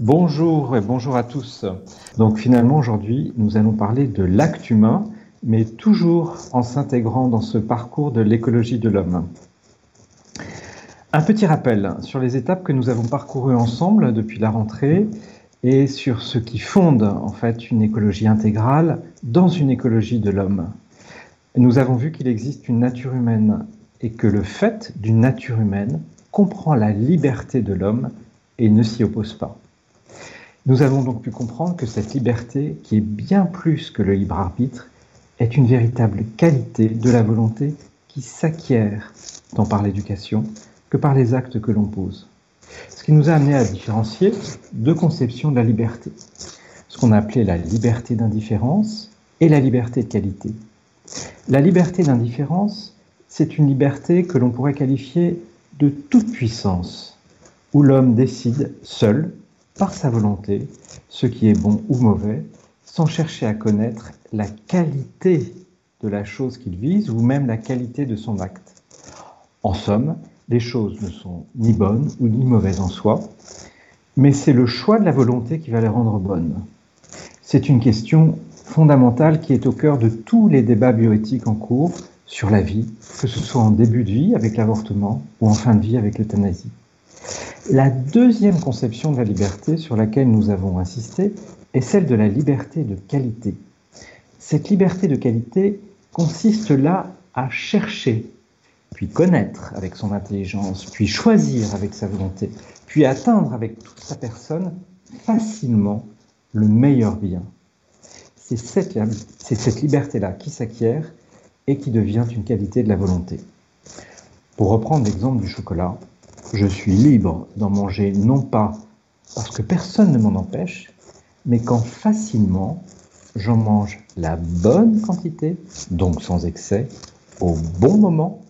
Bonjour et bonjour à tous. Donc finalement aujourd'hui nous allons parler de l'acte humain, mais toujours en s'intégrant dans ce parcours de l'écologie de l'homme. Un petit rappel sur les étapes que nous avons parcourues ensemble depuis la rentrée et sur ce qui fonde en fait une écologie intégrale dans une écologie de l'homme. Nous avons vu qu'il existe une nature humaine et que le fait d'une nature humaine comprend la liberté de l'homme et ne s'y oppose pas. Nous avons donc pu comprendre que cette liberté, qui est bien plus que le libre arbitre, est une véritable qualité de la volonté qui s'acquiert tant par l'éducation que par les actes que l'on pose. Ce qui nous a amené à différencier deux conceptions de la liberté. Ce qu'on a appelé la liberté d'indifférence et la liberté de qualité. La liberté d'indifférence, c'est une liberté que l'on pourrait qualifier de toute puissance, où l'homme décide seul par sa volonté ce qui est bon ou mauvais, sans chercher à connaître la qualité de la chose qu'il vise ou même la qualité de son acte. En somme, les choses ne sont ni bonnes ou ni mauvaises en soi, mais c'est le choix de la volonté qui va les rendre bonnes. C'est une question fondamentale qui est au cœur de tous les débats bioéthiques en cours sur la vie, que ce soit en début de vie avec l'avortement ou en fin de vie avec l'euthanasie. La deuxième conception de la liberté sur laquelle nous avons insisté est celle de la liberté de qualité. Cette liberté de qualité consiste là à chercher, puis connaître avec son intelligence, puis choisir avec sa volonté, puis atteindre avec toute sa personne facilement le meilleur bien. C'est cette, liberté-là qui s'acquiert et qui devient une qualité de la volonté. Pour reprendre l'exemple du chocolat, je suis libre d'en manger non pas parce que personne ne m'en empêche, mais quand facilement j'en mange la bonne quantité, donc sans excès, au bon moment,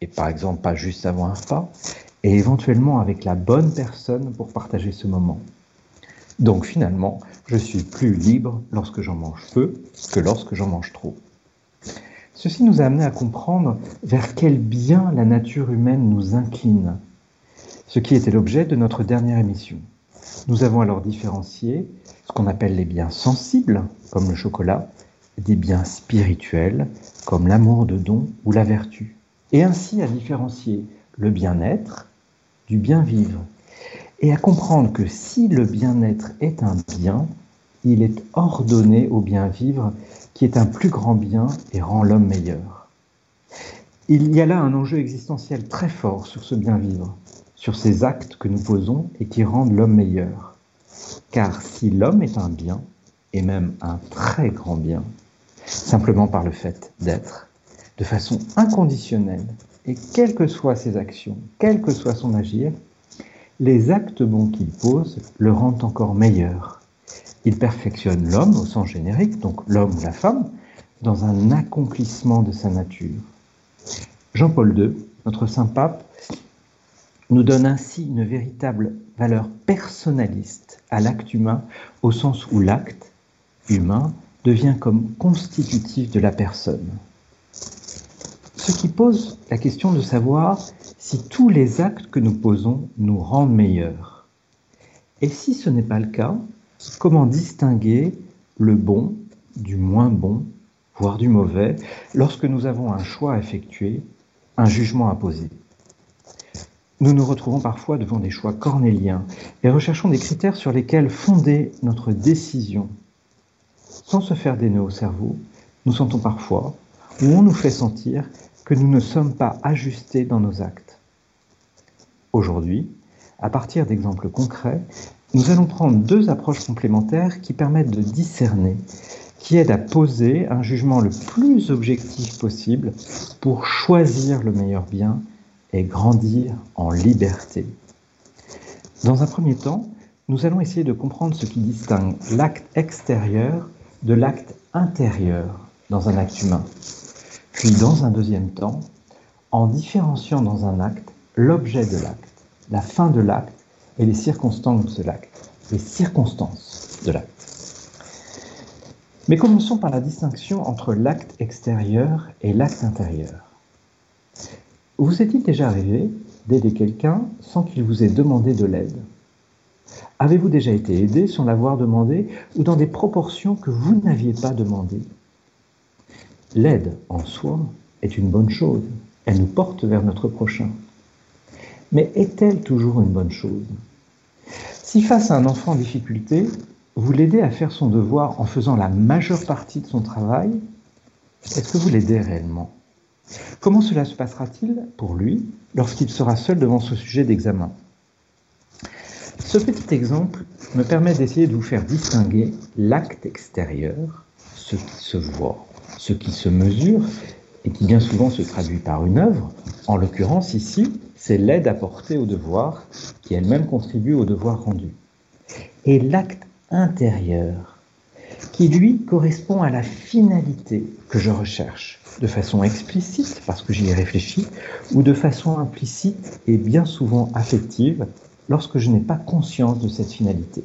et par exemple pas juste avant un repas, et éventuellement avec la bonne personne pour partager ce moment. Donc finalement, je suis plus libre lorsque j'en mange peu que lorsque j'en mange trop. Ceci nous a amené à comprendre vers quel bien la nature humaine nous incline ce qui était l'objet de notre dernière émission. Nous avons alors différencié ce qu'on appelle les biens sensibles, comme le chocolat, des biens spirituels, comme l'amour de don ou la vertu, et ainsi à différencier le bien-être du bien-vivre, et à comprendre que si le bien-être est un bien, il est ordonné au bien-vivre, qui est un plus grand bien et rend l'homme meilleur. Il y a là un enjeu existentiel très fort sur ce bien-vivre sur ces actes que nous posons et qui rendent l'homme meilleur. Car si l'homme est un bien, et même un très grand bien, simplement par le fait d'être, de façon inconditionnelle, et quelles que soient ses actions, quel que soit son agir, les actes bons qu'il pose le rendent encore meilleur. Il perfectionne l'homme au sens générique, donc l'homme ou la femme, dans un accomplissement de sa nature. Jean-Paul II, notre saint pape, nous donne ainsi une véritable valeur personnaliste à l'acte humain, au sens où l'acte humain devient comme constitutif de la personne. Ce qui pose la question de savoir si tous les actes que nous posons nous rendent meilleurs. Et si ce n'est pas le cas, comment distinguer le bon du moins bon, voire du mauvais, lorsque nous avons un choix à effectuer, un jugement à poser? Nous nous retrouvons parfois devant des choix cornéliens et recherchons des critères sur lesquels fonder notre décision. Sans se faire des nœuds au cerveau, nous sentons parfois, ou on nous fait sentir, que nous ne sommes pas ajustés dans nos actes. Aujourd'hui, à partir d'exemples concrets, nous allons prendre deux approches complémentaires qui permettent de discerner, qui aident à poser un jugement le plus objectif possible pour choisir le meilleur bien et grandir en liberté. Dans un premier temps, nous allons essayer de comprendre ce qui distingue l'acte extérieur de l'acte intérieur dans un acte humain. Puis dans un deuxième temps, en différenciant dans un acte l'objet de l'acte, la fin de l'acte et les circonstances de l'acte, les circonstances de l'acte. Mais commençons par la distinction entre l'acte extérieur et l'acte intérieur. Vous est-il déjà arrivé d'aider quelqu'un sans qu'il vous ait demandé de l'aide? Avez-vous déjà été aidé sans l'avoir demandé ou dans des proportions que vous n'aviez pas demandées? L'aide en soi est une bonne chose. Elle nous porte vers notre prochain. Mais est-elle toujours une bonne chose? Si face à un enfant en difficulté, vous l'aidez à faire son devoir en faisant la majeure partie de son travail, est-ce que vous l'aidez réellement? Comment cela se passera-t-il pour lui lorsqu'il sera seul devant ce sujet d'examen? Ce petit exemple me permet d'essayer de vous faire distinguer l'acte extérieur, ce qui se voit, ce qui se mesure et qui bien souvent se traduit par une œuvre. En l'occurrence ici, c'est l'aide apportée au devoir qui elle-même contribue au devoir rendu. Et l'acte intérieur, qui lui correspond à la finalité que je recherche, de façon explicite parce que j'y ai réfléchi, ou de façon implicite et bien souvent affective lorsque je n'ai pas conscience de cette finalité.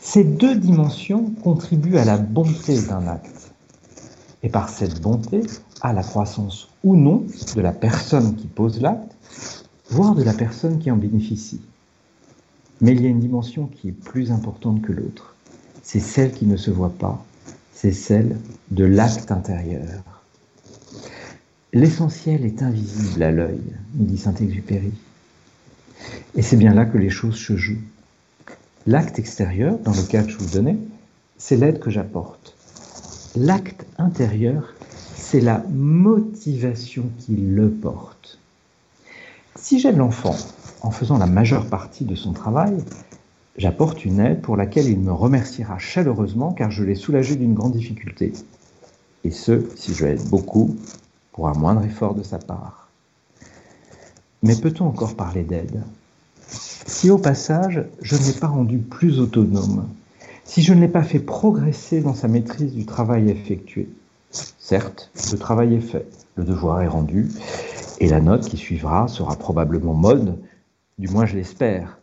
Ces deux dimensions contribuent à la bonté d'un acte, et par cette bonté, à la croissance ou non de la personne qui pose l'acte, voire de la personne qui en bénéficie. Mais il y a une dimension qui est plus importante que l'autre. C'est celle qui ne se voit pas, c'est celle de l'acte intérieur. L'essentiel est invisible à l'œil, nous dit Saint-Exupéry. Et c'est bien là que les choses se jouent. L'acte extérieur, dans le cas que je vous donnais, c'est l'aide que j'apporte. L'acte intérieur, c'est la motivation qui le porte. Si j'aide l'enfant en faisant la majeure partie de son travail, j'apporte une aide pour laquelle il me remerciera chaleureusement car je l'ai soulagé d'une grande difficulté. Et ce, si je l'aide beaucoup, pour un moindre effort de sa part. Mais peut-on encore parler d'aide? Si au passage, je ne l'ai pas rendu plus autonome, si je ne l'ai pas fait progresser dans sa maîtrise du travail effectué, certes, le travail est fait, le devoir est rendu, et la note qui suivra sera probablement mode, du moins je l'espère,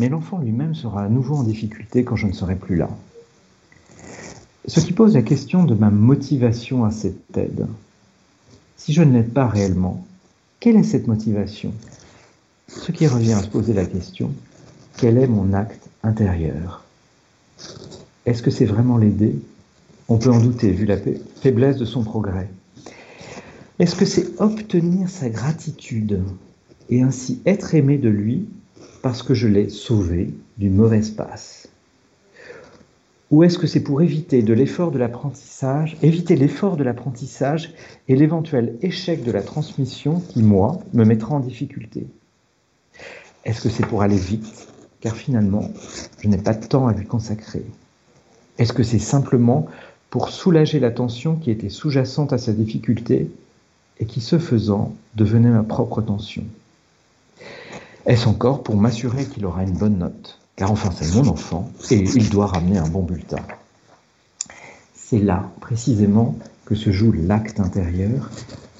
mais l'enfant lui-même sera à nouveau en difficulté quand je ne serai plus là. Ce qui pose la question de ma motivation à cette aide. Si je ne l'aide pas réellement, quelle est cette motivation? Ce qui revient à se poser la question, quel est mon acte intérieur? Est-ce que c'est vraiment l'aider? On peut en douter vu la faiblesse de son progrès. Est-ce que c'est obtenir sa gratitude et ainsi être aimé de lui? Parce que je l'ai sauvé d'une mauvaise passe Ou est-ce que c'est pour éviter de l'effort de l'apprentissage, éviter l'effort de l'apprentissage et l'éventuel échec de la transmission qui, moi, me mettra en difficulté? Est-ce que c'est pour aller vite? Car finalement, je n'ai pas de temps à lui consacrer. Est-ce que c'est simplement pour soulager la tension qui était sous-jacente à sa difficulté et qui, ce faisant, devenait ma propre tension? Est-ce encore pour m'assurer qu'il aura une bonne note? Car enfin, c'est mon enfant et il doit ramener un bon bulletin. C'est là, précisément, que se joue l'acte intérieur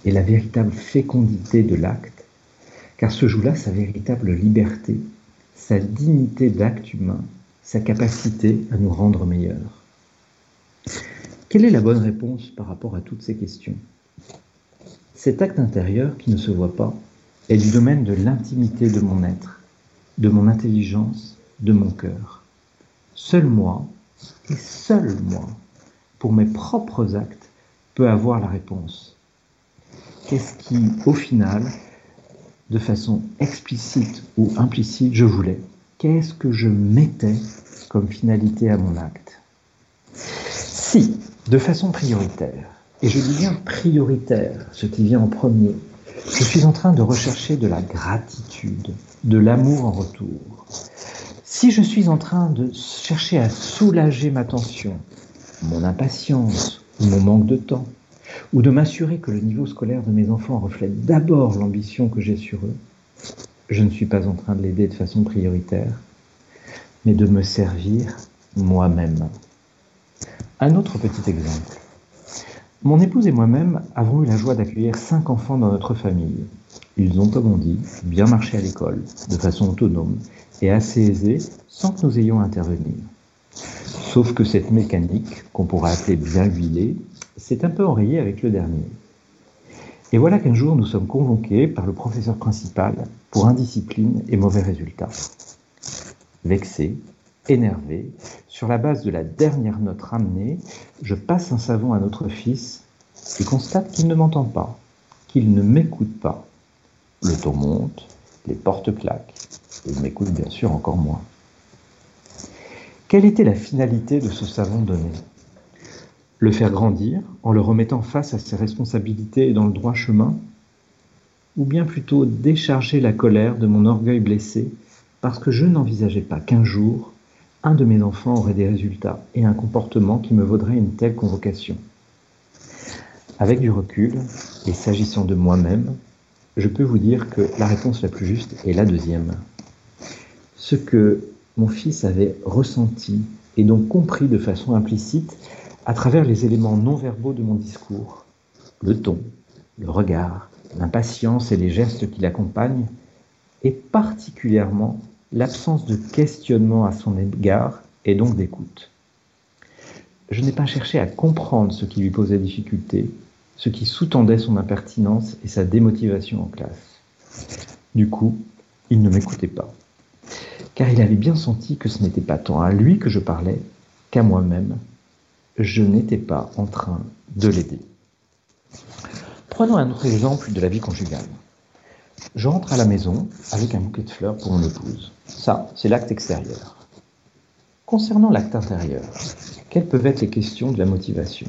et la véritable fécondité de l'acte car se joue là sa véritable liberté, sa dignité d'acte humain, sa capacité à nous rendre meilleurs. Quelle est la bonne réponse par rapport à toutes ces questions? Cet acte intérieur qui ne se voit pas est du domaine de l'intimité de mon être, de mon intelligence, de mon cœur. Seul moi, et seul moi, pour mes propres actes, peut avoir la réponse. Qu'est-ce qui, au final, de façon explicite ou implicite, je voulais. Qu'est-ce que je mettais comme finalité à mon acte? Si, de façon prioritaire, et je dis bien prioritaire, ce qui vient en premier, je suis en train de rechercher de la gratitude, de l'amour en retour. Si je suis en train de chercher à soulager ma tension, mon impatience ou mon manque de temps, ou de m'assurer que le niveau scolaire de mes enfants reflète d'abord l'ambition que j'ai sur eux, je ne suis pas en train de l'aider de façon prioritaire, mais de me servir moi-même. Un autre petit exemple. Mon épouse et moi-même avons eu la joie d'accueillir cinq enfants dans notre famille. Ils ont, comme on dit, bien marché à l'école, de façon autonome et assez aisée, sans que nous ayons à intervenir. Sauf que cette mécanique, qu'on pourrait appeler bien huilée, s'est un peu enrayée avec le dernier. Et voilà qu'un jour nous sommes convoqués par le professeur principal pour indiscipline et mauvais résultats. vexé, énervé, sur la base de la dernière note ramenée, je passe un savon à notre fils et constate qu'il ne m'entend pas, qu'il ne m'écoute pas. Le ton monte, les portes claquent, et il m'écoute bien sûr encore moins. Quelle était la finalité de ce savon donné? Le faire grandir en le remettant face à ses responsabilités et dans le droit chemin? Ou bien plutôt décharger la colère de mon orgueil blessé parce que je n'envisageais pas qu'un jour, un de mes enfants aurait des résultats et un comportement qui me vaudrait une telle convocation. Avec du recul, et s'agissant de moi-même, je peux vous dire que la réponse la plus juste est la deuxième. Ce que mon fils avait ressenti et donc compris de façon implicite à travers les éléments non verbaux de mon discours, le ton, le regard, l'impatience et les gestes qui l'accompagnent, et particulièrement l'absence de questionnement à son égard et donc d'écoute. Je n'ai pas cherché à comprendre ce qui lui posait difficulté, ce qui sous-tendait son impertinence et sa démotivation en classe. Du coup, il ne m'écoutait pas, car il avait bien senti que ce n'était pas tant à lui que je parlais qu'à moi-même. Je n'étais pas en train de l'aider. Prenons un autre exemple de la vie conjugale. Je rentre à la maison avec un bouquet de fleurs pour mon épouse. Ça, c'est l'acte extérieur. Concernant l'acte intérieur, quelles peuvent être les questions de la motivation?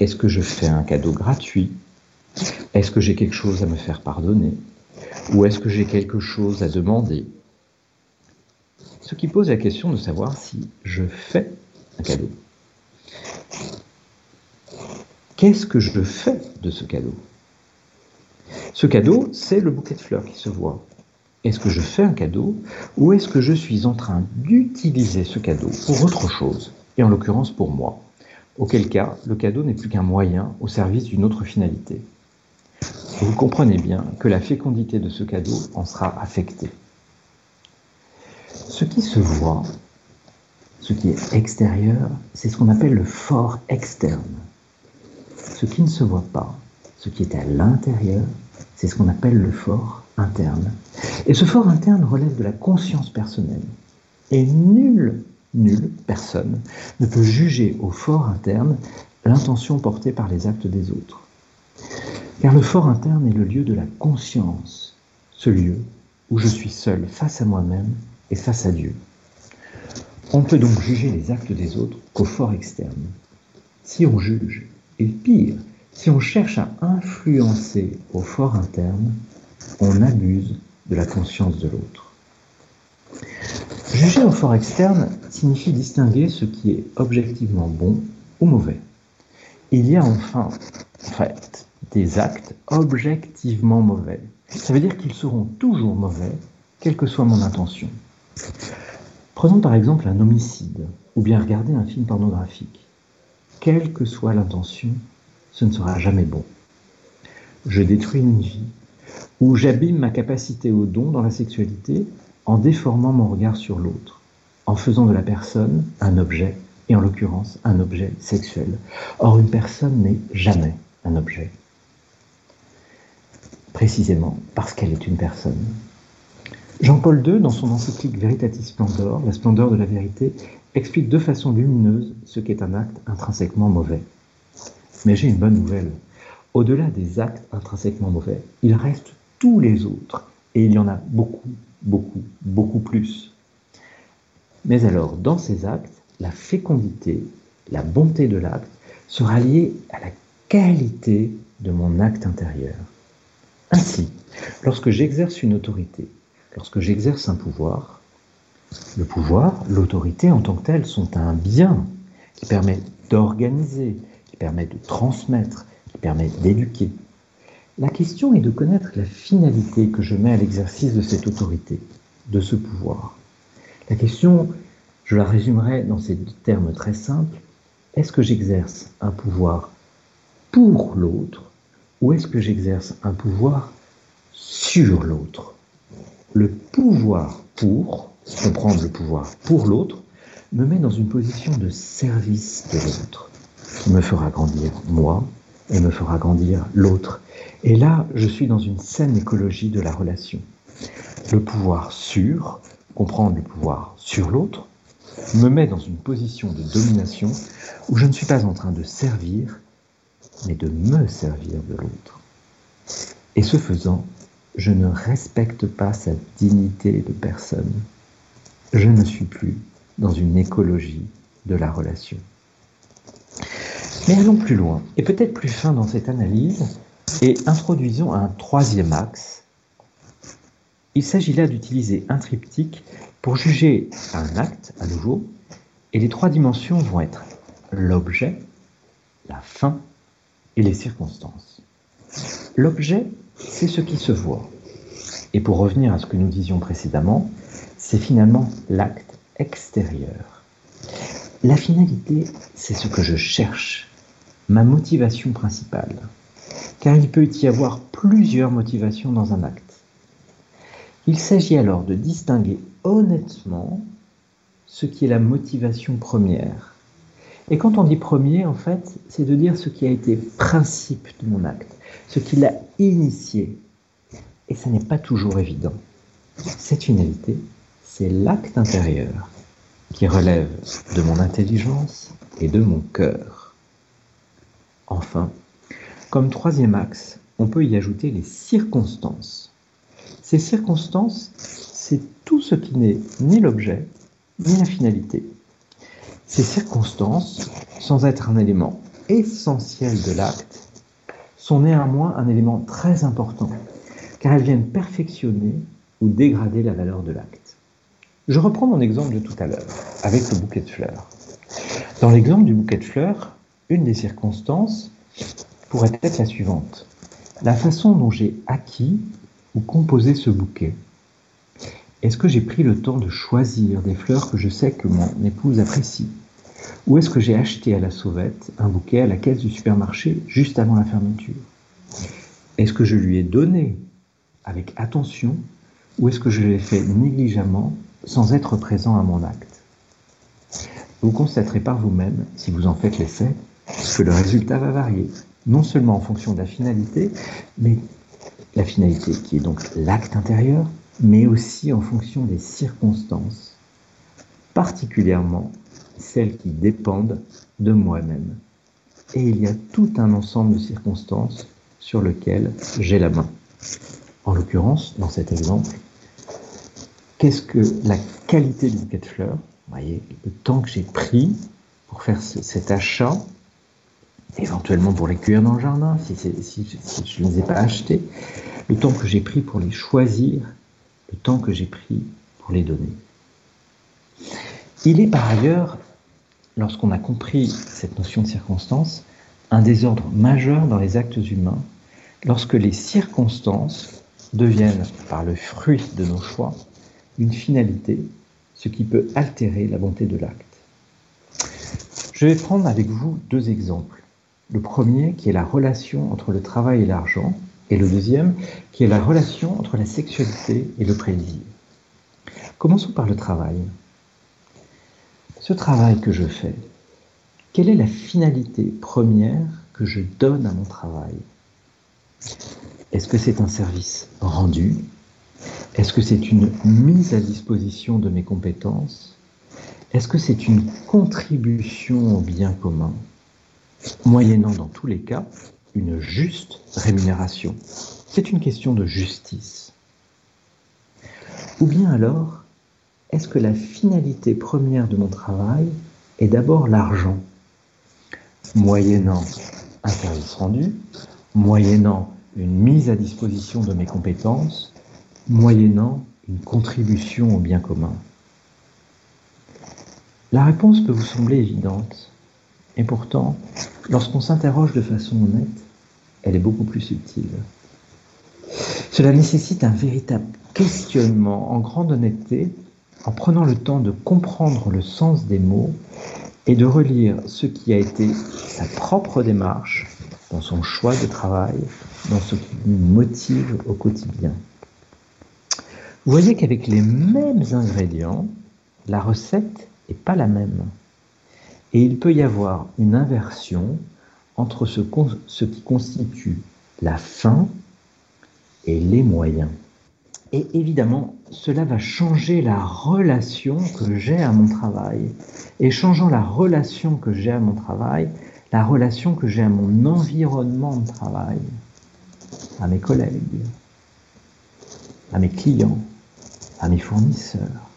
Est-ce que je fais un cadeau gratuit? Est-ce que j'ai quelque chose à me faire pardonner? Ou est-ce que j'ai quelque chose à demander? Ce qui pose la question de savoir si je fais un cadeau. Qu'est-ce que je fais de ce cadeau? Ce cadeau, c'est le bouquet de fleurs qui se voit. Est-ce que je fais un cadeau ou est-ce que je suis en train d'utiliser ce cadeau pour autre chose, et en l'occurrence pour moi? Auquel cas, le cadeau n'est plus qu'un moyen au service d'une autre finalité. Vous comprenez bien que la fécondité de ce cadeau en sera affectée. Ce qui se voit, ce qui est extérieur, c'est ce qu'on appelle le fort externe. Ce qui ne se voit pas, ce qui est à l'intérieur, c'est ce qu'on appelle le fort interne. Et ce fort interne relève de la conscience personnelle. Et nulle, nulle personne ne peut juger au fort interne l'intention portée par les actes des autres. Car le fort interne est le lieu de la conscience, ce lieu où je suis seul face à moi-même et face à Dieu. On peut donc juger les actes des autres qu'au fort externe. Si on juge, et pire, si on cherche à influencer au fort interne, on abuse de la conscience de l'autre. Juger au fort externe signifie distinguer ce qui est objectivement bon ou mauvais. Il y a enfin, en fait, des actes objectivement mauvais. Ça veut dire qu'ils seront toujours mauvais, quelle que soit mon intention. Prenons par exemple un homicide, ou bien regarder un film pornographique. Quelle que soit l'intention, ce ne sera jamais bon. Je détruis une vie, où j'abîme ma capacité au don dans la sexualité en déformant mon regard sur l'autre, en faisant de la personne un objet, et en l'occurrence un objet sexuel. Or, une personne n'est jamais un objet, précisément parce qu'elle est une personne. Jean-Paul II, dans son encyclique Veritatis Splendor, la splendeur de la vérité, explique de façon lumineuse ce qu'est un acte intrinsèquement mauvais. Mais j'ai une bonne nouvelle. Au-delà des actes intrinsèquement mauvais, il reste tous les autres. Et il y en a beaucoup, beaucoup, beaucoup plus. Mais alors, dans ces actes, la fécondité, la bonté de l'acte sera liée à la qualité de mon acte intérieur. Ainsi, lorsque j'exerce une autorité, lorsque j'exerce un pouvoir, le pouvoir, l'autorité en tant que telle sont un bien qui permet d'organiser, qui permet de transmettre, qui permet d'éduquer, la question est de connaître la finalité que je mets à l'exercice de cette autorité, de ce pouvoir. La question, je la résumerai dans ces termes très simples, est-ce que j'exerce un pouvoir pour l'autre ou est-ce que j'exerce un pouvoir sur l'autre? Le pouvoir pour, comprendre le pouvoir pour l'autre, me met dans une position de service de l'autre, qui me fera grandir moi et me fera grandir l'autre. Et là, je suis dans une saine écologie de la relation. Le pouvoir sur comprendre le pouvoir sur l'autre, me met dans une position de domination où je ne suis pas en train de servir, mais de me servir de l'autre. Et ce faisant, je ne respecte pas sa dignité de personne. Je ne suis plus dans une écologie de la relation. Mais allons plus loin, et peut-être plus fin dans cette analyse, et introduisons un troisième axe. Il s'agit là d'utiliser un triptyque pour juger un acte à nouveau, et les trois dimensions vont être l'objet, la fin et les circonstances. L'objet, c'est ce qui se voit. Et pour revenir à ce que nous disions précédemment, c'est finalement l'acte extérieur. La finalité, c'est ce que je cherche, ma motivation principale. Car il peut y avoir plusieurs motivations dans un acte. Il s'agit alors de distinguer honnêtement ce qui est la motivation première. Et quand on dit premier, en fait, c'est de dire ce qui a été principe de mon acte, ce qui l'a initié. Et ça n'est pas toujours évident. Cette finalité, c'est l'acte intérieur qui relève de mon intelligence et de mon cœur. Enfin, comme troisième axe, on peut y ajouter les circonstances. Ces circonstances, c'est tout ce qui n'est ni l'objet, ni la finalité. Ces circonstances, sans être un élément essentiel de l'acte, sont néanmoins un élément très important, car elles viennent perfectionner ou dégrader la valeur de l'acte. Je reprends mon exemple de tout à l'heure, avec le bouquet de fleurs. Dans l'exemple du bouquet de fleurs, une des circonstances pourrait être la suivante. La façon dont j'ai acquis ou composé ce bouquet. Est-ce que j'ai pris le temps de choisir des fleurs que je sais que mon épouse apprécie? Ou est-ce que j'ai acheté à la sauvette un bouquet à la caisse du supermarché juste avant la fermeture? Est-ce que je lui ai donné avec attention ou est-ce que je l'ai fait négligemment sans être présent à mon acte? Vous constaterez par vous-même, si vous en faites l'essai, que le résultat va varier, non seulement en fonction de la finalité, mais la finalité qui est donc l'acte intérieur, mais aussi en fonction des circonstances, particulièrement celles qui dépendent de moi-même. Et il y a tout un ensemble de circonstances sur lesquelles j'ai la main. En l'occurrence, dans cet exemple, qu'est-ce que la qualité du bouquet de fleurs? Vous voyez, le temps que j'ai pris pour faire cet achat, éventuellement pour les cueillir dans le jardin, si, si je ne les ai pas achetés, le temps que j'ai pris pour les choisir, le temps que j'ai pris pour les donner. Il est par ailleurs, lorsqu'on a compris cette notion de circonstance, un désordre majeur dans les actes humains, lorsque les circonstances deviennent, par le fruit de nos choix, une finalité, ce qui peut altérer la bonté de l'acte. Je vais prendre avec vous deux exemples. Le premier qui est la relation entre le travail et l'argent, et le deuxième qui est la relation entre la sexualité et le plaisir. Commençons par le travail. Ce travail que je fais, quelle est la finalité première que je donne à mon travail? Est-ce que c'est un service rendu? Est-ce que c'est une mise à disposition de mes compétences? Est-ce que c'est une contribution au bien commun? Moyennant dans tous les cas une juste rémunération. C'est une question de justice. Ou bien alors, est-ce que la finalité première de mon travail est d'abord l'argent, moyennant un service rendu, moyennant une mise à disposition de mes compétences, moyennant une contribution au bien commun La réponse peut vous sembler évidente, et pourtant, lorsqu'on s'interroge de façon honnête, elle est beaucoup plus subtile. Cela nécessite un véritable questionnement en grande honnêteté, en prenant le temps de comprendre le sens des mots et de relire ce qui a été sa propre démarche dans son choix de travail, dans ce qui nous motive au quotidien. Vous voyez qu'avec les mêmes ingrédients, la recette n'est pas la même. Et il peut y avoir une inversion entre ce, qui constitue la fin et les moyens. Et évidemment, cela va changer la relation que j'ai à mon travail. Et changeant la relation que j'ai à mon travail, la relation que j'ai à mon environnement de travail, à mes collègues, à mes clients, à mes fournisseurs,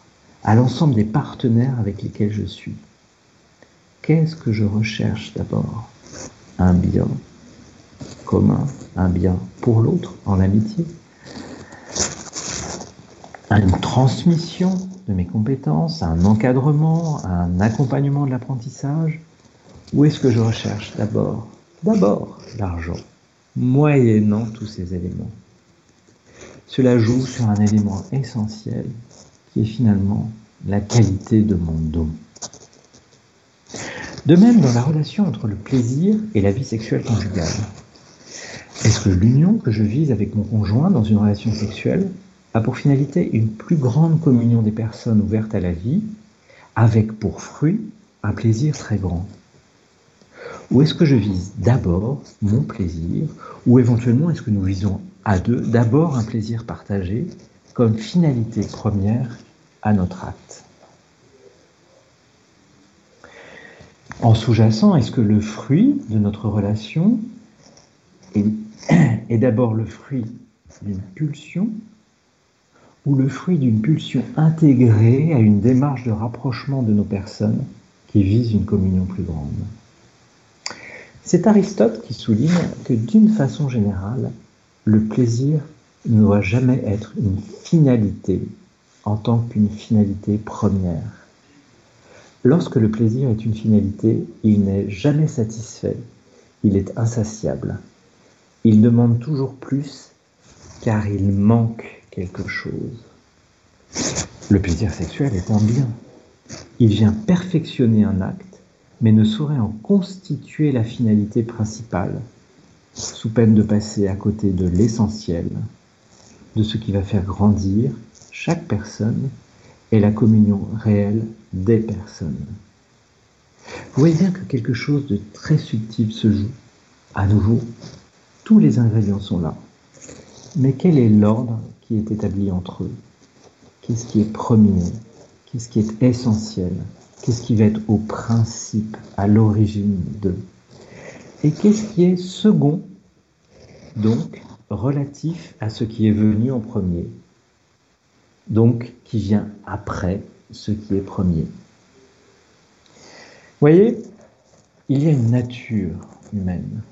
à l'ensemble des partenaires avec lesquels je suis. Qu'est-ce que je recherche d'abord? Un bien commun, un bien pour l'autre, en amitié, une transmission de mes compétences, un encadrement, un accompagnement de l'apprentissage? Où est-ce que je recherche d'abord? D'abord l'argent, moyennant tous ces éléments. Cela joue sur un élément essentiel qui est finalement la qualité de mon don. De même dans la relation entre le plaisir et la vie sexuelle conjugale. Est-ce que l'union que je vise avec mon conjoint dans une relation sexuelle a pour finalité une plus grande communion des personnes ouvertes à la vie, avec pour fruit un plaisir très grand? Ou est-ce que je vise d'abord mon plaisir, ou éventuellement est-ce que nous visons à deux d'abord un plaisir partagé comme finalité première à notre acte? En sous-jacent, est-ce que le fruit de notre relation est, d'abord le fruit d'une pulsion ou le fruit d'une pulsion intégrée à une démarche de rapprochement de nos personnes qui vise une communion plus grande? C'est Aristote qui souligne que d'une façon générale, le plaisir ne doit jamais être une finalité en tant qu'une finalité première. Lorsque le plaisir est une finalité, il n'est jamais satisfait, il est insatiable. Il demande toujours plus car il manque quelque chose. Le plaisir sexuel est un bien. Il vient perfectionner un acte, mais ne saurait en constituer la finalité principale, sous peine de passer à côté de l'essentiel, de ce qui va faire grandir chaque personne et la communion réelle des personnes. Vous voyez bien que quelque chose de très subtil se joue. À nouveau, tous les ingrédients sont là. Mais quel est l'ordre qui est établi entre eux? Qu'est-ce qui est premier? Qu'est-ce qui est essentiel? Qu'est-ce qui va être au principe, à l'origine d'eux Et qu'est-ce qui est second, donc relatif à ce qui est venu en premier? Donc qui vient après ce qui est premier. Vous voyez, il y a une nature humaine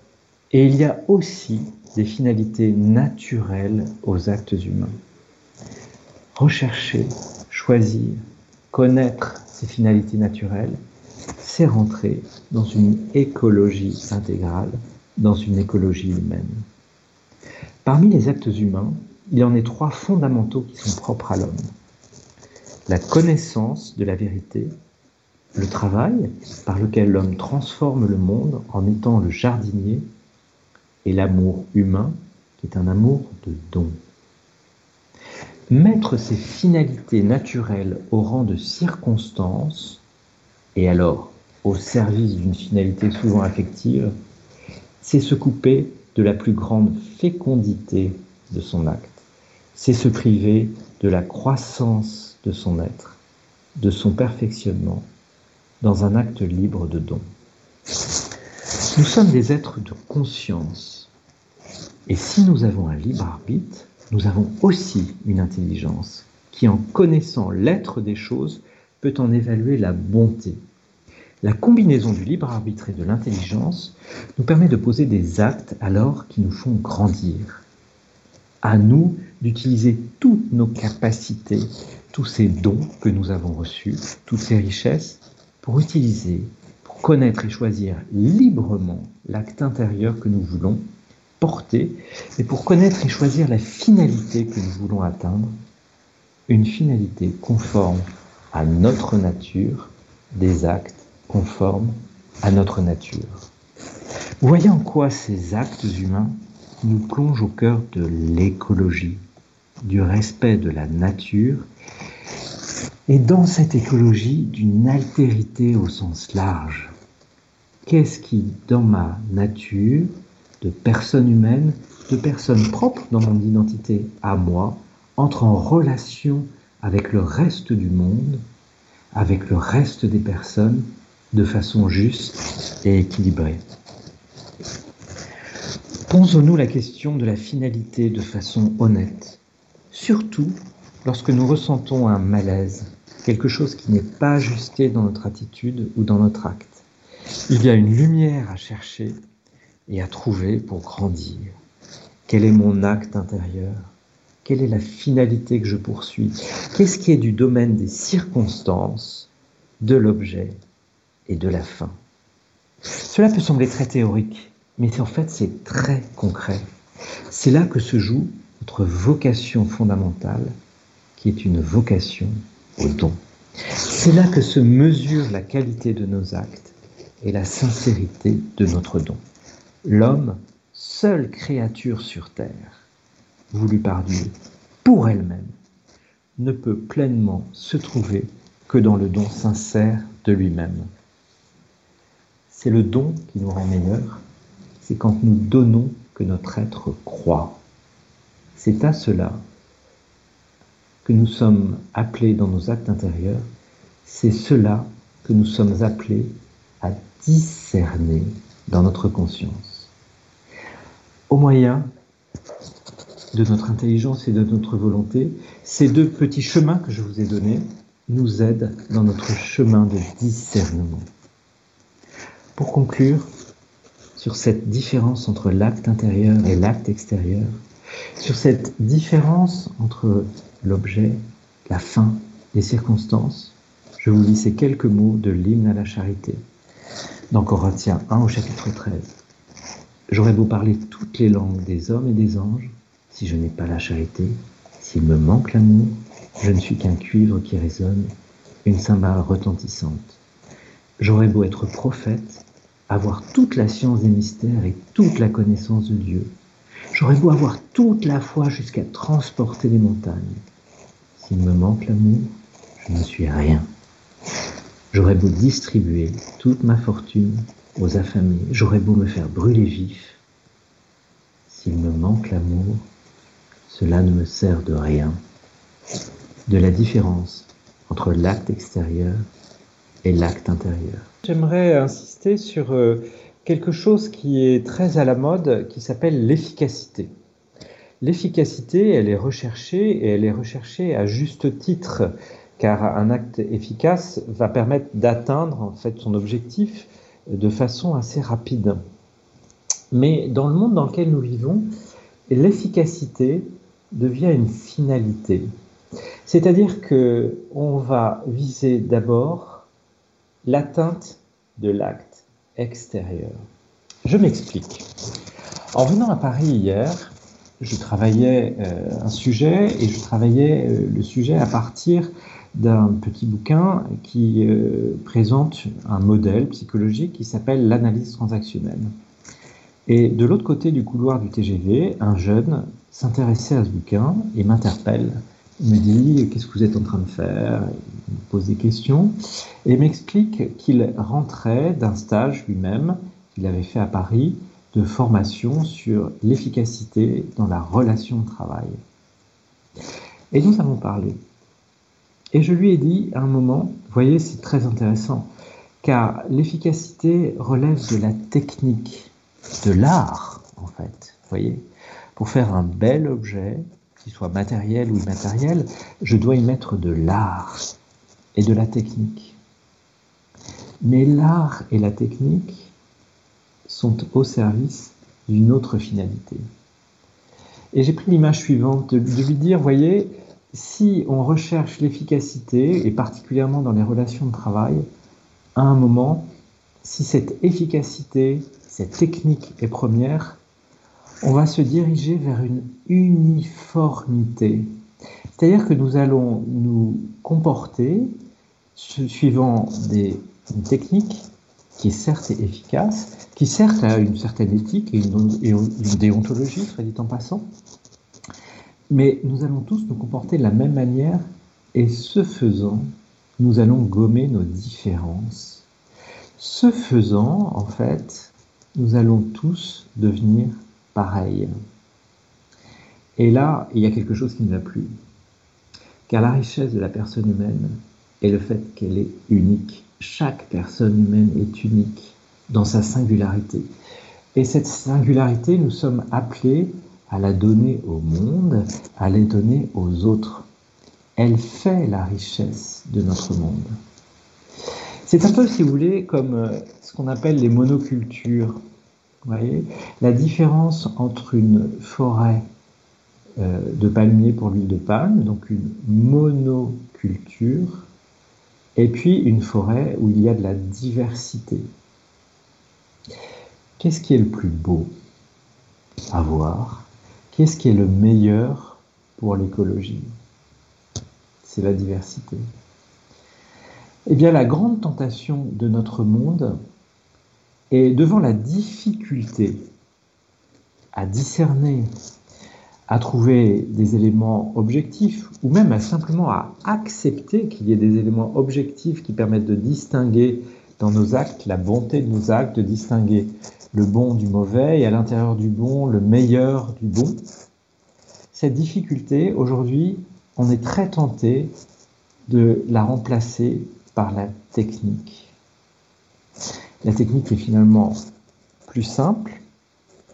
et il y a aussi des finalités naturelles aux actes humains. Rechercher, choisir, connaître ces finalités naturelles, c'est rentrer dans une écologie intégrale, dans une écologie humaine. Parmi les actes humains, il y en a trois fondamentaux qui sont propres à l'homme. La connaissance de la vérité, le travail par lequel l'homme transforme le monde en étant le jardinier et l'amour humain, qui est un amour de don. Mettre ces finalités naturelles au rang de circonstances, et alors au service d'une finalité souvent affective, c'est se couper de la plus grande fécondité de son acte. C'est se priver de la croissance de son être, de son perfectionnement, dans un acte libre de don. Nous sommes des êtres de conscience. Et si nous avons un libre arbitre, nous avons aussi une intelligence qui, en connaissant l'être des choses, peut en évaluer la bonté. La combinaison du libre arbitre et de l'intelligence nous permet de poser des actes alors qui nous font grandir. À nous d'utiliser toutes nos capacités, tous ces dons que nous avons reçus, toutes ces richesses, pour utiliser connaître et choisir librement l'acte intérieur que nous voulons porter, et pour connaître et choisir la finalité que nous voulons atteindre, une finalité conforme à notre nature, des actes conformes à notre nature. Voyez en quoi ces actes humains nous plongent au cœur de l'écologie, du respect de la nature, et dans cette écologie d'une altérité au sens large qu'est-ce qui, dans ma nature de personne humaine, de personne propre dans mon identité à moi, entre en relation avec le reste du monde, avec le reste des personnes, de façon juste et équilibrée? Posons-nous la question de la finalité de façon honnête, surtout lorsque nous ressentons un malaise, quelque chose qui n'est pas ajusté dans notre attitude ou dans notre acte. Il y a une lumière à chercher et à trouver pour grandir. Quel est mon acte intérieur? Quelle est la finalité que je poursuis? Qu'est-ce qui est du domaine des circonstances, de l'objet et de la fin? Cela peut sembler très théorique, mais en fait c'est très concret. C'est là que se joue notre vocation fondamentale, qui est une vocation au don. C'est là que se mesure la qualité de nos actes et la sincérité de notre don. L'homme, seule créature sur terre, voulue par Dieu pour elle-même, ne peut pleinement se trouver que dans le don sincère de lui-même. C'est le don qui nous rend meilleurs, c'est quand nous donnons que notre être croit. C'est à cela que nous sommes appelés dans nos actes intérieurs, c'est cela que nous sommes appelés à discerner dans notre conscience. Au moyen de notre intelligence et de notre volonté, ces deux petits chemins que je vous ai donnés nous aident dans notre chemin de discernement. Pour conclure, sur cette différence entre l'acte intérieur et l'acte extérieur, sur cette différence entre l'objet, la fin, les circonstances, je vous lis ces quelques mots de l'hymne à la charité, dans Corinthiens 1 au chapitre 13. J'aurais beau parler toutes les langues des hommes et des anges, si je n'ai pas la charité, s'il me manque l'amour, je ne suis qu'un cuivre qui résonne, une cymbale retentissante. J'aurais beau être prophète, avoir toute la science des mystères et toute la connaissance de Dieu. J'aurais beau avoir toute la foi jusqu'à transporter les montagnes. S'il me manque l'amour, je ne suis rien. J'aurais beau distribuer toute ma fortune aux affamés, j'aurais beau me faire brûler vif. S'il me manque l'amour, cela ne me sert de rien. De la différence entre l'acte extérieur et l'acte intérieur. J'aimerais insister sur euh, quelque chose qui est très à la mode, qui s'appelle l'efficacité. L'efficacité, elle est recherchée et elle est recherchée à juste titre, car un acte efficace va permettre d'atteindre en fait son objectif de façon assez rapide. Mais dans le monde dans lequel nous vivons, l'efficacité devient une finalité. C'est-à-dire que on va viser d'abord l'atteinte de l'acte extérieur. Je m'explique. En venant à Paris hier, je travaillais euh, un sujet et je travaillais euh, le sujet à partir d'un petit bouquin qui euh, présente un modèle psychologique qui s'appelle l'analyse transactionnelle. Et de l'autre côté du couloir du TGV, un jeune s'intéressait à ce bouquin et m'interpelle il me dit qu'est-ce que vous êtes en train de faire? Il me pose des questions et m'explique qu'il rentrait d'un stage lui-même qu'il avait fait à Paris de formation sur l'efficacité dans la relation de travail. Et nous avons parlé. Et je lui ai dit à un moment, voyez, c'est très intéressant, car l'efficacité relève de la technique, de l'art, en fait. Voyez, pour faire un bel objet, qu'il soit matériel ou immatériel, je dois y mettre de l'art et de la technique. Mais l'art et la technique sont au service d'une autre finalité. Et j'ai pris l'image suivante de, lui dire, voyez, si on recherche l'efficacité, et particulièrement dans les relations de travail, à un moment, si cette efficacité, cette technique est première, on va se diriger vers une uniformité. C'est-à-dire que nous allons nous comporter suivant des, une qui est certes efficace, qui certes a une certaine éthique et une, une déontologie, soit dit en passant, mais nous allons tous nous comporter de la même manière et ce faisant, nous allons gommer nos différences. Ce faisant, en fait, nous allons tous devenir pareil. Et là, il y a quelque chose qui ne va plus. Car la richesse de la personne humaine est le fait qu'elle est unique. Chaque personne humaine est unique dans sa singularité. Et cette singularité, nous sommes appelés à la donner au monde, à la donner aux autres. Elle fait la richesse de notre monde. C'est un peu, si vous voulez, comme euh, ce qu'on appelle les monocultures. Vous voyez La différence entre une forêt euh, de palmiers pour l'huile de palme, donc une monoculture, et puis une forêt où il y a de la diversité. Qu'est-ce qui est le plus beau à voir? Qu'est-ce qui est le meilleur pour l'écologie? C'est la diversité. Eh bien, la grande tentation de notre monde est devant la difficulté à discerner, à trouver des éléments objectifs, ou même à simplement à accepter qu'il y ait des éléments objectifs qui permettent de distinguer dans nos actes la bonté de nos actes, de distinguer le bon du mauvais et à l'intérieur du bon le meilleur du bon. Cette difficulté, aujourd'hui, on est très tenté de la remplacer par la technique. La technique est finalement plus simple,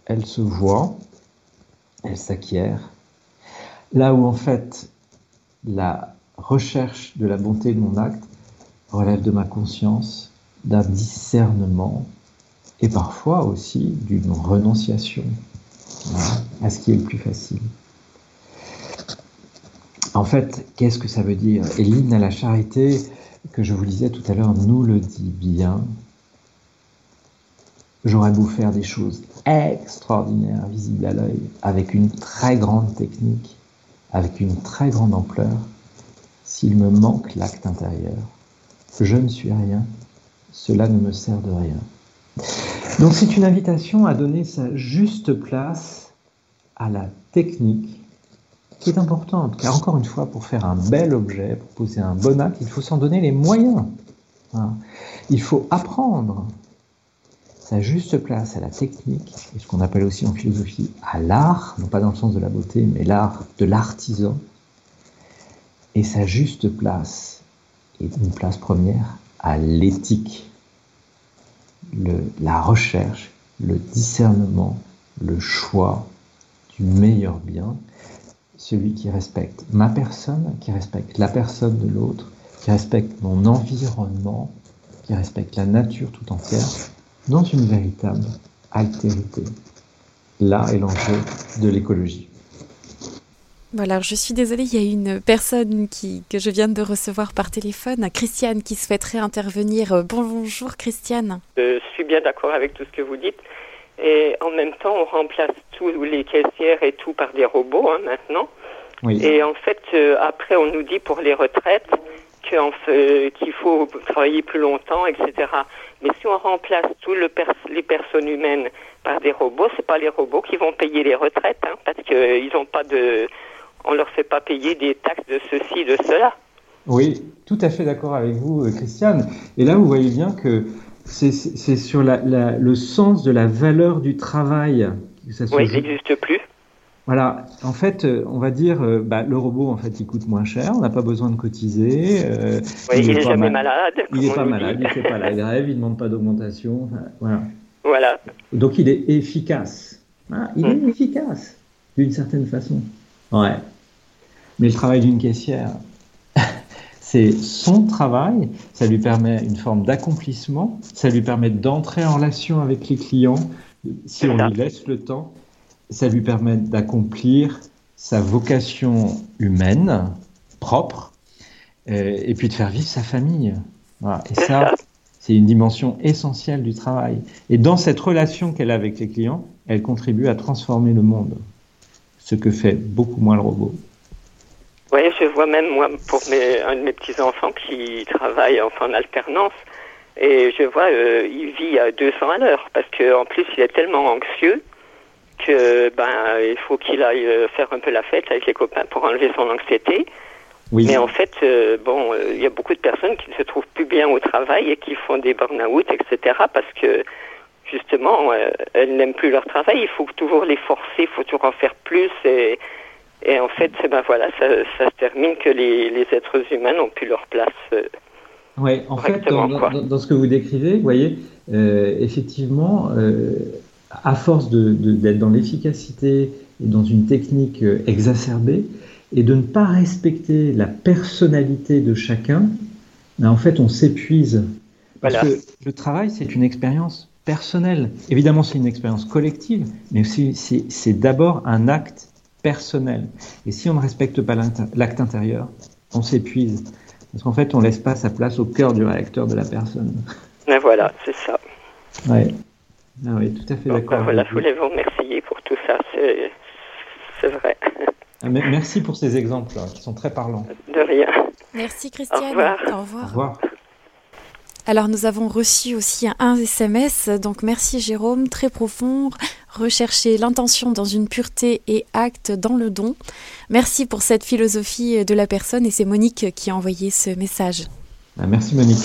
elle se voit, elle s'acquiert. Là où en fait la recherche de la bonté de mon acte relève de ma conscience, d'un discernement et parfois aussi d'une renonciation à ce qui est le plus facile. En fait, qu'est-ce que ça veut dire? Et l'hymne à la charité, que je vous disais tout à l'heure nous le dit bien. J'aurais beau faire des choses extraordinaires, visibles à l'œil, avec une très grande technique, avec une très grande ampleur, s'il me manque l'acte intérieur, je ne suis rien, cela ne me sert de rien. Donc c'est une invitation à donner sa juste place à la technique qui est importante, car encore une fois, pour faire un bel objet, pour poser un bon acte, il faut s'en donner les moyens. Il faut apprendre sa juste place à la technique, ce qu'on appelle aussi en philosophie à l'art, non pas dans le sens de la beauté, mais l'art de l'artisan, et sa juste place, et une place première, à l'éthique, la recherche, le discernement, le choix du meilleur bien, celui qui respecte ma personne, qui respecte la personne de l'autre, qui respecte mon environnement, qui respecte la nature tout entière, dans une véritable altérité. Là est l'enjeu de l'écologie. Voilà, je suis désolée, il y a une personne qui, que je viens de recevoir par téléphone, Christiane, qui souhaiterait intervenir. Euh, bonjour Christiane. Je suis bien d'accord avec tout ce que vous dites. Et en même temps, on remplace tous les caissières et tout par des robots hein, maintenant. Et en fait, euh, après, on nous dit pour les retraites qu'il faut travailler plus longtemps, etc. Mais si on remplace tous le les personnes humaines par des robots, c'est pas les robots qui vont payer les retraites, hein, parce qu'ils n'ont pas de, on leur fait pas payer des taxes de ceci, de cela. Oui, tout à fait d'accord avec vous, euh, Christiane. Et là, vous voyez bien que c'est sur le sens de la valeur du travail. Que ça oui, il n'existe plus. Voilà, en fait, euh, on va dire, euh, bah, le robot, en fait, il coûte moins cher, on n'a pas besoin de cotiser. Euh, oui, il n'est jamais malade. Il n'est pas malade, il ne fait pas la grève, il ne demande pas d'augmentation. voilà. voilà. Donc, il est efficace. il est hmm. efficace, d'une certaine façon. Ouais. Mais le travail d'une caissière, c'est son travail, ça lui permet une forme d'accomplissement, ça lui permet d'entrer en relation avec les clients, si on lui laisse le temps ça lui permet d'accomplir sa vocation humaine propre euh, et puis de faire vivre sa famille. Et ça, c'est une dimension essentielle du travail. Et dans cette relation qu'elle a avec les clients, elle contribue à transformer le monde, ce que fait beaucoup moins le robot. Oui, je vois même moi pour un de mes petits enfants qui travaille en alternance et je vois euh, il vit à 200 à l'heure parce qu'en plus il est tellement anxieux que ben il faut qu'il aille euh, faire un peu la fête avec les copains pour enlever son anxiété. Oui. Mais en fait, euh, bon, euh, il y a beaucoup de personnes qui ne se trouvent plus bien au travail et qui font des burn-out, etc. Parce que justement, elles n'aiment plus leur travail. Il faut toujours les forcer, il faut toujours en faire plus. Et Et en fait, ben voilà, ça, ça se termine que les, les, êtres humains n'ont plus leur place. Oui, en fait, dans, dans, ce que vous décrivez, vous voyez, effectivement, à force d'être dans l'efficacité et dans une technique euh, exacerbée, et de ne pas respecter la personnalité de chacun, ben, en fait, on s'épuise. Parce que le travail, c'est une expérience personnelle. Évidemment, c'est une expérience collective, mais aussi c'est d'abord un acte personnel. Et si on ne respecte pas l'acte intérieur, on s'épuise. Parce qu'en fait, on laisse pas sa place au cœur du réacteur de la personne. Ben voilà, c'est ça. Ouais. Ah oui, tout à fait d'accord. Ben voilà, je voulais vous remercier pour tout ça, c'est vrai. Ah, merci pour ces exemples qui sont très parlants. De rien. Merci Christiane. Au revoir. Au revoir. Au revoir. Alors nous avons reçu aussi un SMS, donc merci Jérôme, très profond, rechercher l'intention dans une pureté et acte dans le don. Merci pour cette philosophie de la personne et c'est Monique qui a envoyé ce message. Ah, merci Monique.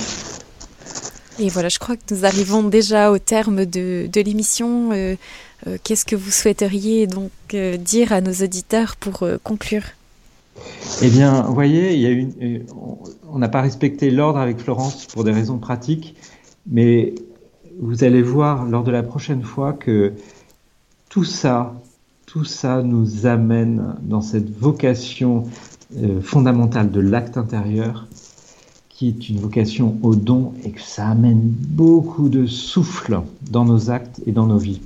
Et voilà, je crois que nous arrivons déjà au terme de, l'émission. Euh, euh, qu'est-ce que vous souhaiteriez donc euh, dire à nos auditeurs pour conclure? Eh bien, vous voyez, il y a une, on n'a pas respecté l'ordre avec Florence pour des raisons pratiques, mais vous allez voir lors de la prochaine fois que tout ça, tout ça nous amène dans cette vocation fondamentale de l'acte intérieur, qui est une vocation au don, et que ça amène beaucoup de souffle dans nos actes et dans nos vies.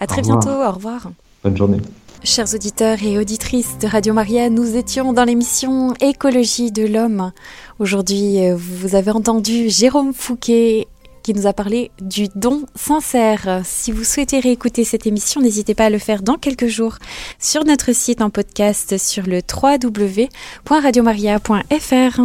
À très bientôt, au revoir. Bonne journée. Chers auditeurs et auditrices de Radio Maria, nous étions dans l'émission Écologie de l'homme. Aujourd'hui, euh, vous avez entendu Jérôme Fouquet qui nous a parlé du don sincère. Si vous souhaitez réécouter cette émission, n'hésitez pas à le faire dans quelques jours sur notre site en podcast sur le www.radiomaria.fr.